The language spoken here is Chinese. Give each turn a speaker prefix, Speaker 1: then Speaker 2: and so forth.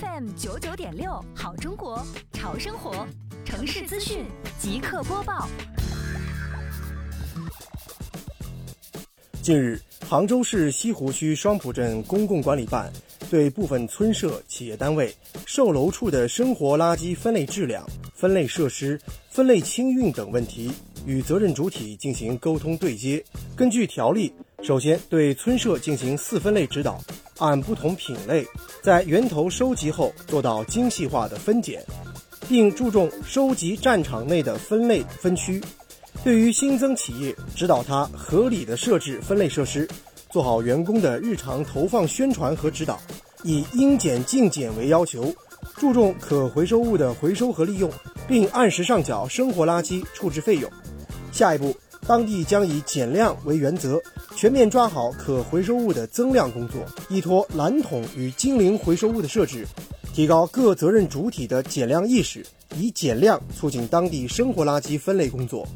Speaker 1: FM 九九点六，好中国，潮生活，城市资讯即刻播报。
Speaker 2: 近日，杭州市西湖区双浦镇公共管理办对部分村社、企业单位、售楼处的生活垃圾分类质量、分类设施、分类清运等问题，与责任主体进行沟通对接。根据条例，首先对村社进行四分类指导，按不同品类在源头收集后做到精细化的分拣，并注重收集战场内的分类分区。对于新增企业，指导他合理的设置分类设施，做好员工的日常投放宣传和指导，以应检尽检为要求，注重可回收物的回收和利用，并按时上缴生活垃圾处置费用。下一步，当地将以减量为原则，全面抓好可回收物的增量工作，依托蓝桶与精灵回收物的设置，提高各责任主体的减量意识，以减量促进当地生活垃圾分类工作。